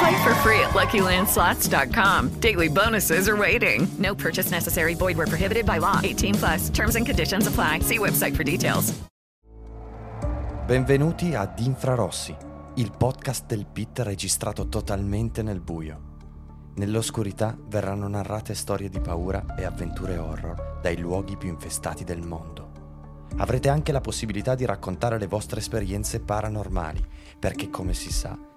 Play for free at LuckyLandSlots.com. Daily bonuses are waiting. No purchase necessary. Void where prohibited by law. 18 plus. Terms and conditions apply. See website for details. Benvenuti ad Infrarossi, il podcast del PIT registrato totalmente nel buio. Nell'oscurità verranno narrate storie di paura e avventure horror dai luoghi più infestati del mondo. Avrete anche la possibilità di raccontare le vostre esperienze paranormali, perché come si sa,